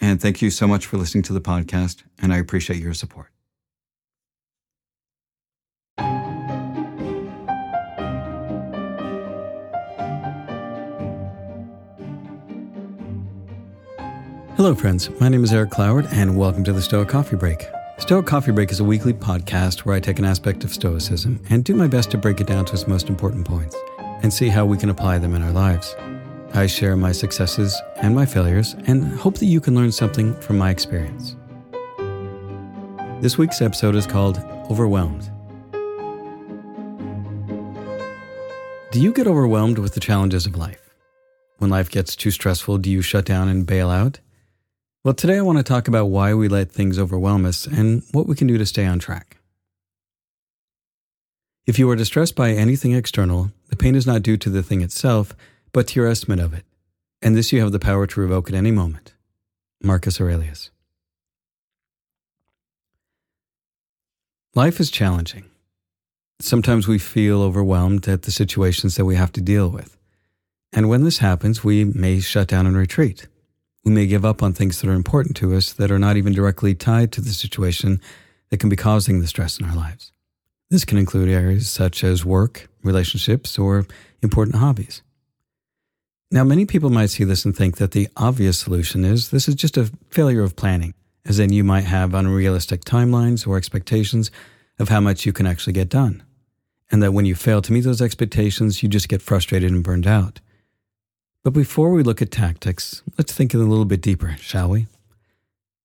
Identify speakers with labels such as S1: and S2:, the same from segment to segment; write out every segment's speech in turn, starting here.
S1: and thank you so much for listening to the podcast, and I appreciate your support. Hello, friends. My name is Eric Cloward, and welcome to the Stoic Coffee Break. Stoic Coffee Break is a weekly podcast where I take an aspect of Stoicism and do my best to break it down to its most important points and see how we can apply them in our lives. I share my successes and my failures and hope that you can learn something from my experience. This week's episode is called Overwhelmed. Do you get overwhelmed with the challenges of life? When life gets too stressful, do you shut down and bail out? Well, today I want to talk about why we let things overwhelm us and what we can do to stay on track. If you are distressed by anything external, the pain is not due to the thing itself, but to your estimate of it, and this you have the power to revoke at any moment. Marcus Aurelius. Life is challenging. Sometimes we feel overwhelmed at the situations that we have to deal with. And when this happens, we may shut down and retreat. We may give up on things that are important to us that are not even directly tied to the situation that can be causing the stress in our lives. This can include areas such as work, relationships, or important hobbies. Now, many people might see this and think that the obvious solution is this is just a failure of planning, as in you might have unrealistic timelines or expectations of how much you can actually get done, and that when you fail to meet those expectations, you just get frustrated and burned out. But before we look at tactics, let's think a little bit deeper, shall we?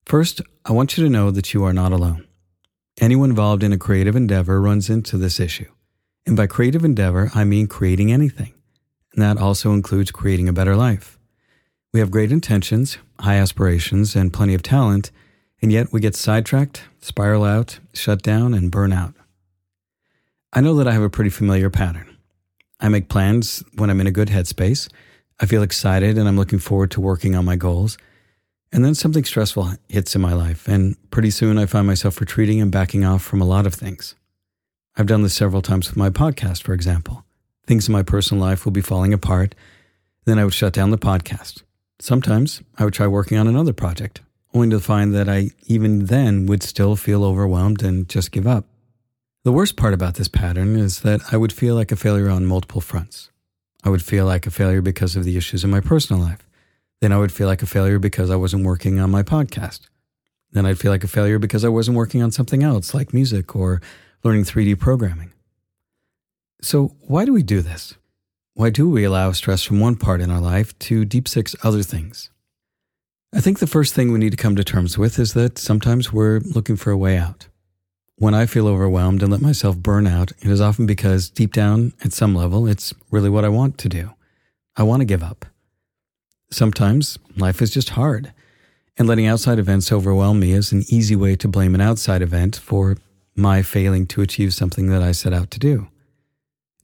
S1: First, I want you to know that you are not alone. Anyone involved in a creative endeavor runs into this issue. And by creative endeavor, I mean creating anything. And that also includes creating a better life. We have great intentions, high aspirations, and plenty of talent, and yet we get sidetracked, spiral out, shut down, and burn out. I know that I have a pretty familiar pattern. I make plans when I'm in a good headspace I feel excited and I'm looking forward to working on my goals. And then something stressful hits in my life, and pretty soon I find myself retreating and backing off from a lot of things. I've done this several times with my podcast, for example. Things in my personal life will be falling apart. Then I would shut down the podcast. Sometimes I would try working on another project, only to find that I even then would still feel overwhelmed and just give up. The worst part about this pattern is that I would feel like a failure on multiple fronts. I would feel like a failure because of the issues in my personal life. Then I would feel like a failure because I wasn't working on my podcast. Then I'd feel like a failure because I wasn't working on something else like music or learning 3D programming. So, why do we do this? Why do we allow stress from one part in our life to deep six other things? I think the first thing we need to come to terms with is that sometimes we're looking for a way out. When I feel overwhelmed and let myself burn out, it is often because deep down, at some level, it's really what I want to do. I want to give up. Sometimes life is just hard, and letting outside events overwhelm me is an easy way to blame an outside event for my failing to achieve something that I set out to do.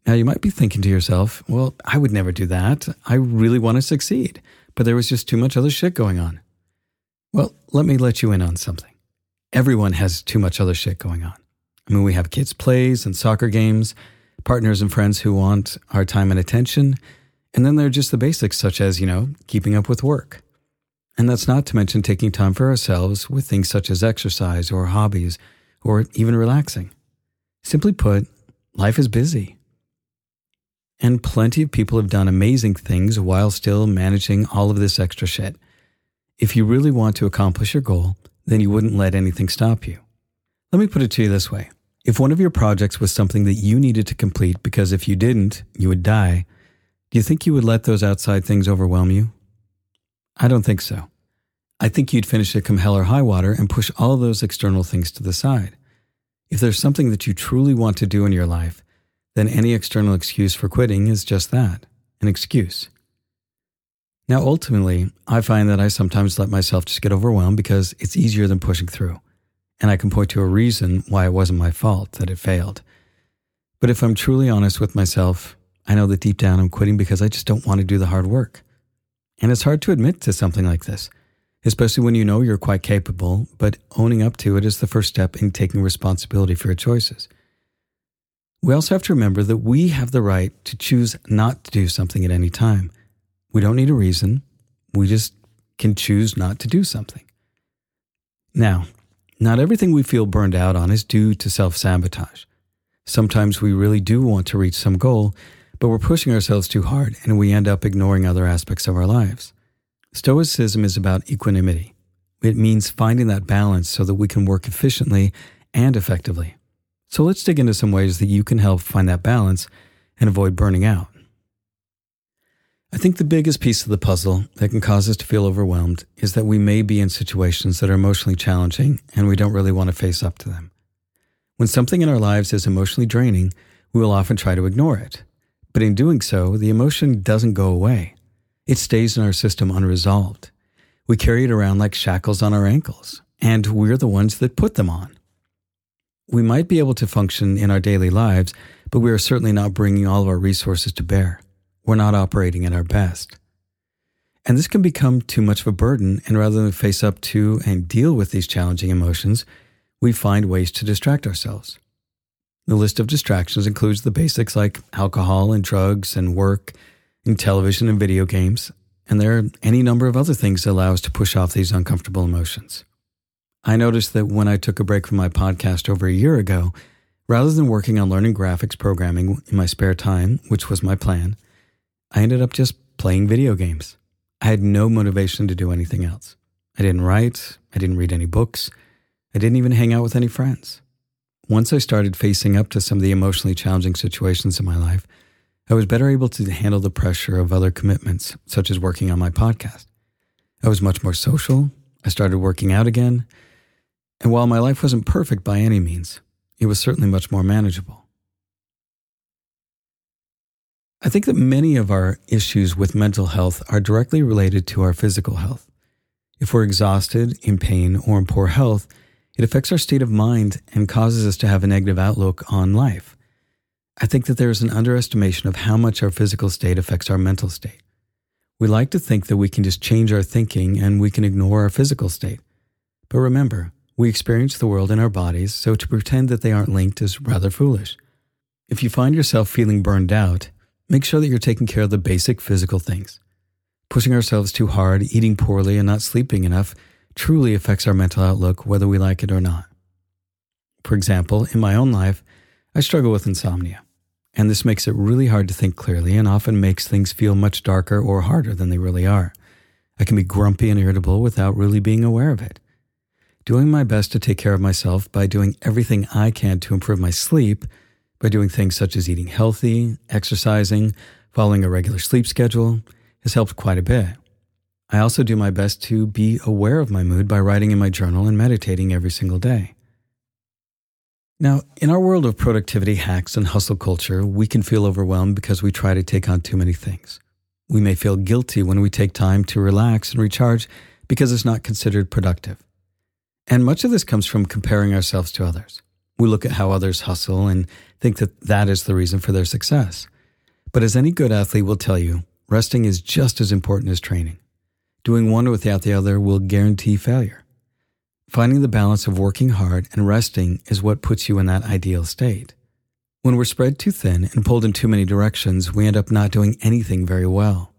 S1: Now, you might be thinking to yourself, well, I would never do that. I really want to succeed, but there was just too much other shit going on. Well, let me let you in on something everyone has too much other shit going on. I mean, we have kids' plays and soccer games, partners and friends who want our time and attention. And then there are just the basics, such as, you know, keeping up with work. And that's not to mention taking time for ourselves with things such as exercise or hobbies or even relaxing. Simply put, life is busy. And plenty of people have done amazing things while still managing all of this extra shit. If you really want to accomplish your goal, then you wouldn't let anything stop you. Let me put it to you this way if one of your projects was something that you needed to complete because if you didn't, you would die, do you think you would let those outside things overwhelm you? I don't think so. I think you'd finish it come hell or high water and push all those external things to the side. If there's something that you truly want to do in your life, then any external excuse for quitting is just that an excuse. Now, ultimately, I find that I sometimes let myself just get overwhelmed because it's easier than pushing through. And I can point to a reason why it wasn't my fault that it failed. But if I'm truly honest with myself, I know that deep down I'm quitting because I just don't want to do the hard work. And it's hard to admit to something like this, especially when you know you're quite capable, but owning up to it is the first step in taking responsibility for your choices. We also have to remember that we have the right to choose not to do something at any time. We don't need a reason. We just can choose not to do something. Now, not everything we feel burned out on is due to self sabotage. Sometimes we really do want to reach some goal, but we're pushing ourselves too hard and we end up ignoring other aspects of our lives. Stoicism is about equanimity. It means finding that balance so that we can work efficiently and effectively. So let's dig into some ways that you can help find that balance and avoid burning out. I think the biggest piece of the puzzle that can cause us to feel overwhelmed is that we may be in situations that are emotionally challenging and we don't really want to face up to them. When something in our lives is emotionally draining, we will often try to ignore it. But in doing so, the emotion doesn't go away. It stays in our system unresolved. We carry it around like shackles on our ankles, and we're the ones that put them on. We might be able to function in our daily lives, but we are certainly not bringing all of our resources to bear we're not operating at our best. And this can become too much of a burden, and rather than face up to and deal with these challenging emotions, we find ways to distract ourselves. The list of distractions includes the basics like alcohol and drugs and work and television and video games, and there are any number of other things that allow us to push off these uncomfortable emotions. I noticed that when I took a break from my podcast over a year ago, rather than working on learning graphics programming in my spare time, which was my plan, I ended up just playing video games. I had no motivation to do anything else. I didn't write, I didn't read any books, I didn't even hang out with any friends. Once I started facing up to some of the emotionally challenging situations in my life, I was better able to handle the pressure of other commitments, such as working on my podcast. I was much more social. I started working out again. And while my life wasn't perfect by any means, it was certainly much more manageable. I think that many of our issues with mental health are directly related to our physical health. If we're exhausted, in pain, or in poor health, it affects our state of mind and causes us to have a negative outlook on life. I think that there is an underestimation of how much our physical state affects our mental state. We like to think that we can just change our thinking and we can ignore our physical state. But remember, we experience the world in our bodies, so to pretend that they aren't linked is rather foolish. If you find yourself feeling burned out, Make sure that you're taking care of the basic physical things. Pushing ourselves too hard, eating poorly, and not sleeping enough truly affects our mental outlook, whether we like it or not. For example, in my own life, I struggle with insomnia, and this makes it really hard to think clearly and often makes things feel much darker or harder than they really are. I can be grumpy and irritable without really being aware of it. Doing my best to take care of myself by doing everything I can to improve my sleep by doing things such as eating healthy, exercising, following a regular sleep schedule has helped quite a bit. I also do my best to be aware of my mood by writing in my journal and meditating every single day. Now, in our world of productivity hacks and hustle culture, we can feel overwhelmed because we try to take on too many things. We may feel guilty when we take time to relax and recharge because it's not considered productive. And much of this comes from comparing ourselves to others. We look at how others hustle and think that that is the reason for their success. But as any good athlete will tell you, resting is just as important as training. Doing one without the other will guarantee failure. Finding the balance of working hard and resting is what puts you in that ideal state. When we're spread too thin and pulled in too many directions, we end up not doing anything very well.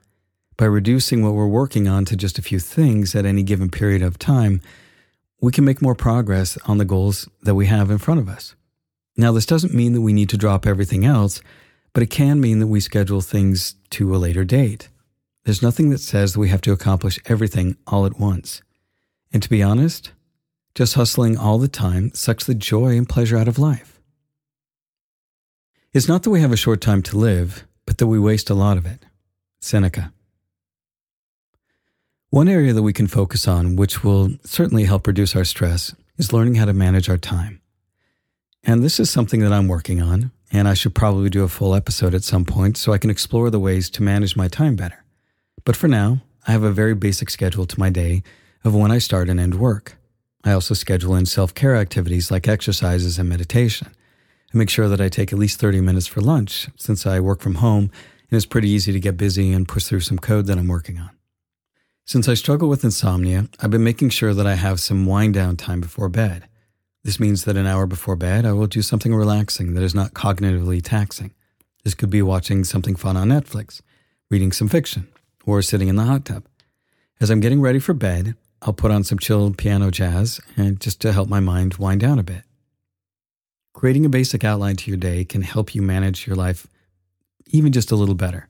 S1: By reducing what we're working on to just a few things at any given period of time, we can make more progress on the goals that we have in front of us. Now, this doesn't mean that we need to drop everything else, but it can mean that we schedule things to a later date. There's nothing that says that we have to accomplish everything all at once. And to be honest, Just hustling all the time sucks the joy and pleasure out of life. It's not that we have a short time to live, but that we waste a lot of it. Seneca. One area that we can focus on, which will certainly help reduce our stress, is learning how to manage our time. And this is something that I'm working on, and I should probably do a full episode at some point so I can explore the ways to manage my time better. But for now, I have a very basic schedule to my day of when I start and end work. I also schedule in self care activities like exercises and meditation. I make sure that I take at least 30 minutes for lunch since I work from home and it's pretty easy to get busy and push through some code that I'm working on. Since I struggle with insomnia, I've been making sure that I have some wind down time before bed. This means that an hour before bed, I will do something relaxing that is not cognitively taxing. This could be watching something fun on Netflix, reading some fiction, or sitting in the hot tub. As I'm getting ready for bed, I'll put on some chill piano jazz and just to help my mind wind down a bit. Creating a basic outline to your day can help you manage your life even just a little better.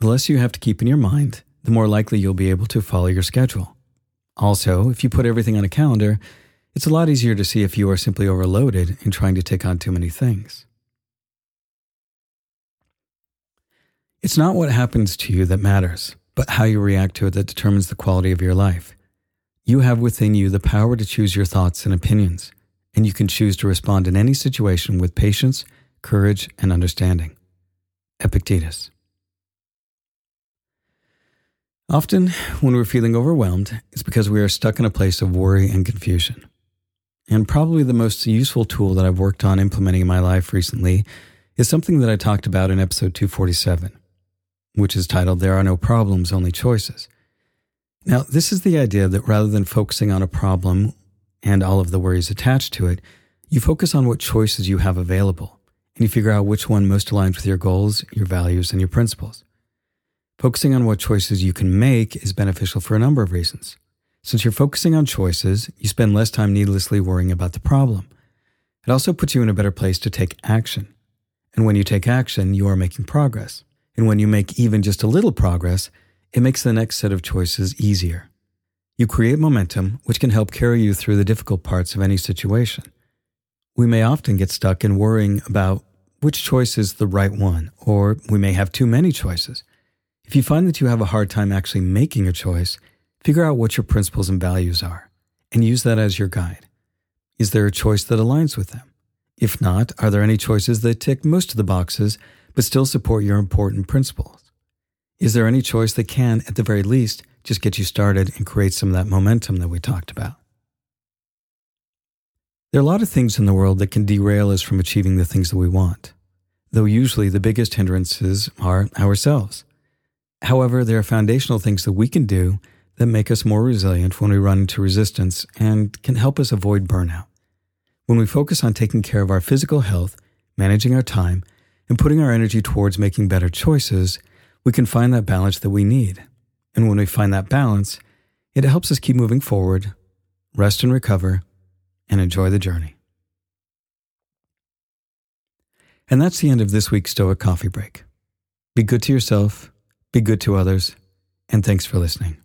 S1: The less you have to keep in your mind, the more likely you'll be able to follow your schedule. Also, if you put everything on a calendar, it's a lot easier to see if you are simply overloaded in trying to take on too many things. It's not what happens to you that matters, but how you react to it that determines the quality of your life. You have within you the power to choose your thoughts and opinions, and you can choose to respond in any situation with patience, courage, and understanding. Epictetus. Often, when we're feeling overwhelmed, it's because we are stuck in a place of worry and confusion. And probably the most useful tool that I've worked on implementing in my life recently is something that I talked about in episode 247, which is titled There Are No Problems, Only Choices. Now, this is the idea that rather than focusing on a problem and all of the worries attached to it, you focus on what choices you have available and you figure out which one most aligns with your goals, your values, and your principles. Focusing on what choices you can make is beneficial for a number of reasons. Since you're focusing on choices, you spend less time needlessly worrying about the problem. It also puts you in a better place to take action. And when you take action, you are making progress. And when you make even just a little progress, it makes the next set of choices easier. You create momentum, which can help carry you through the difficult parts of any situation. We may often get stuck in worrying about which choice is the right one, or we may have too many choices. If you find that you have a hard time actually making a choice, figure out what your principles and values are and use that as your guide. Is there a choice that aligns with them? If not, are there any choices that tick most of the boxes but still support your important principles? Is there any choice that can, at the very least, just get you started and create some of that momentum that we talked about? There are a lot of things in the world that can derail us from achieving the things that we want, though usually the biggest hindrances are ourselves. However, there are foundational things that we can do that make us more resilient when we run into resistance and can help us avoid burnout. When we focus on taking care of our physical health, managing our time, and putting our energy towards making better choices, we can find that balance that we need. And when we find that balance, it helps us keep moving forward, rest and recover, and enjoy the journey. And that's the end of this week's Stoic Coffee Break. Be good to yourself be good to others, and thanks for listening.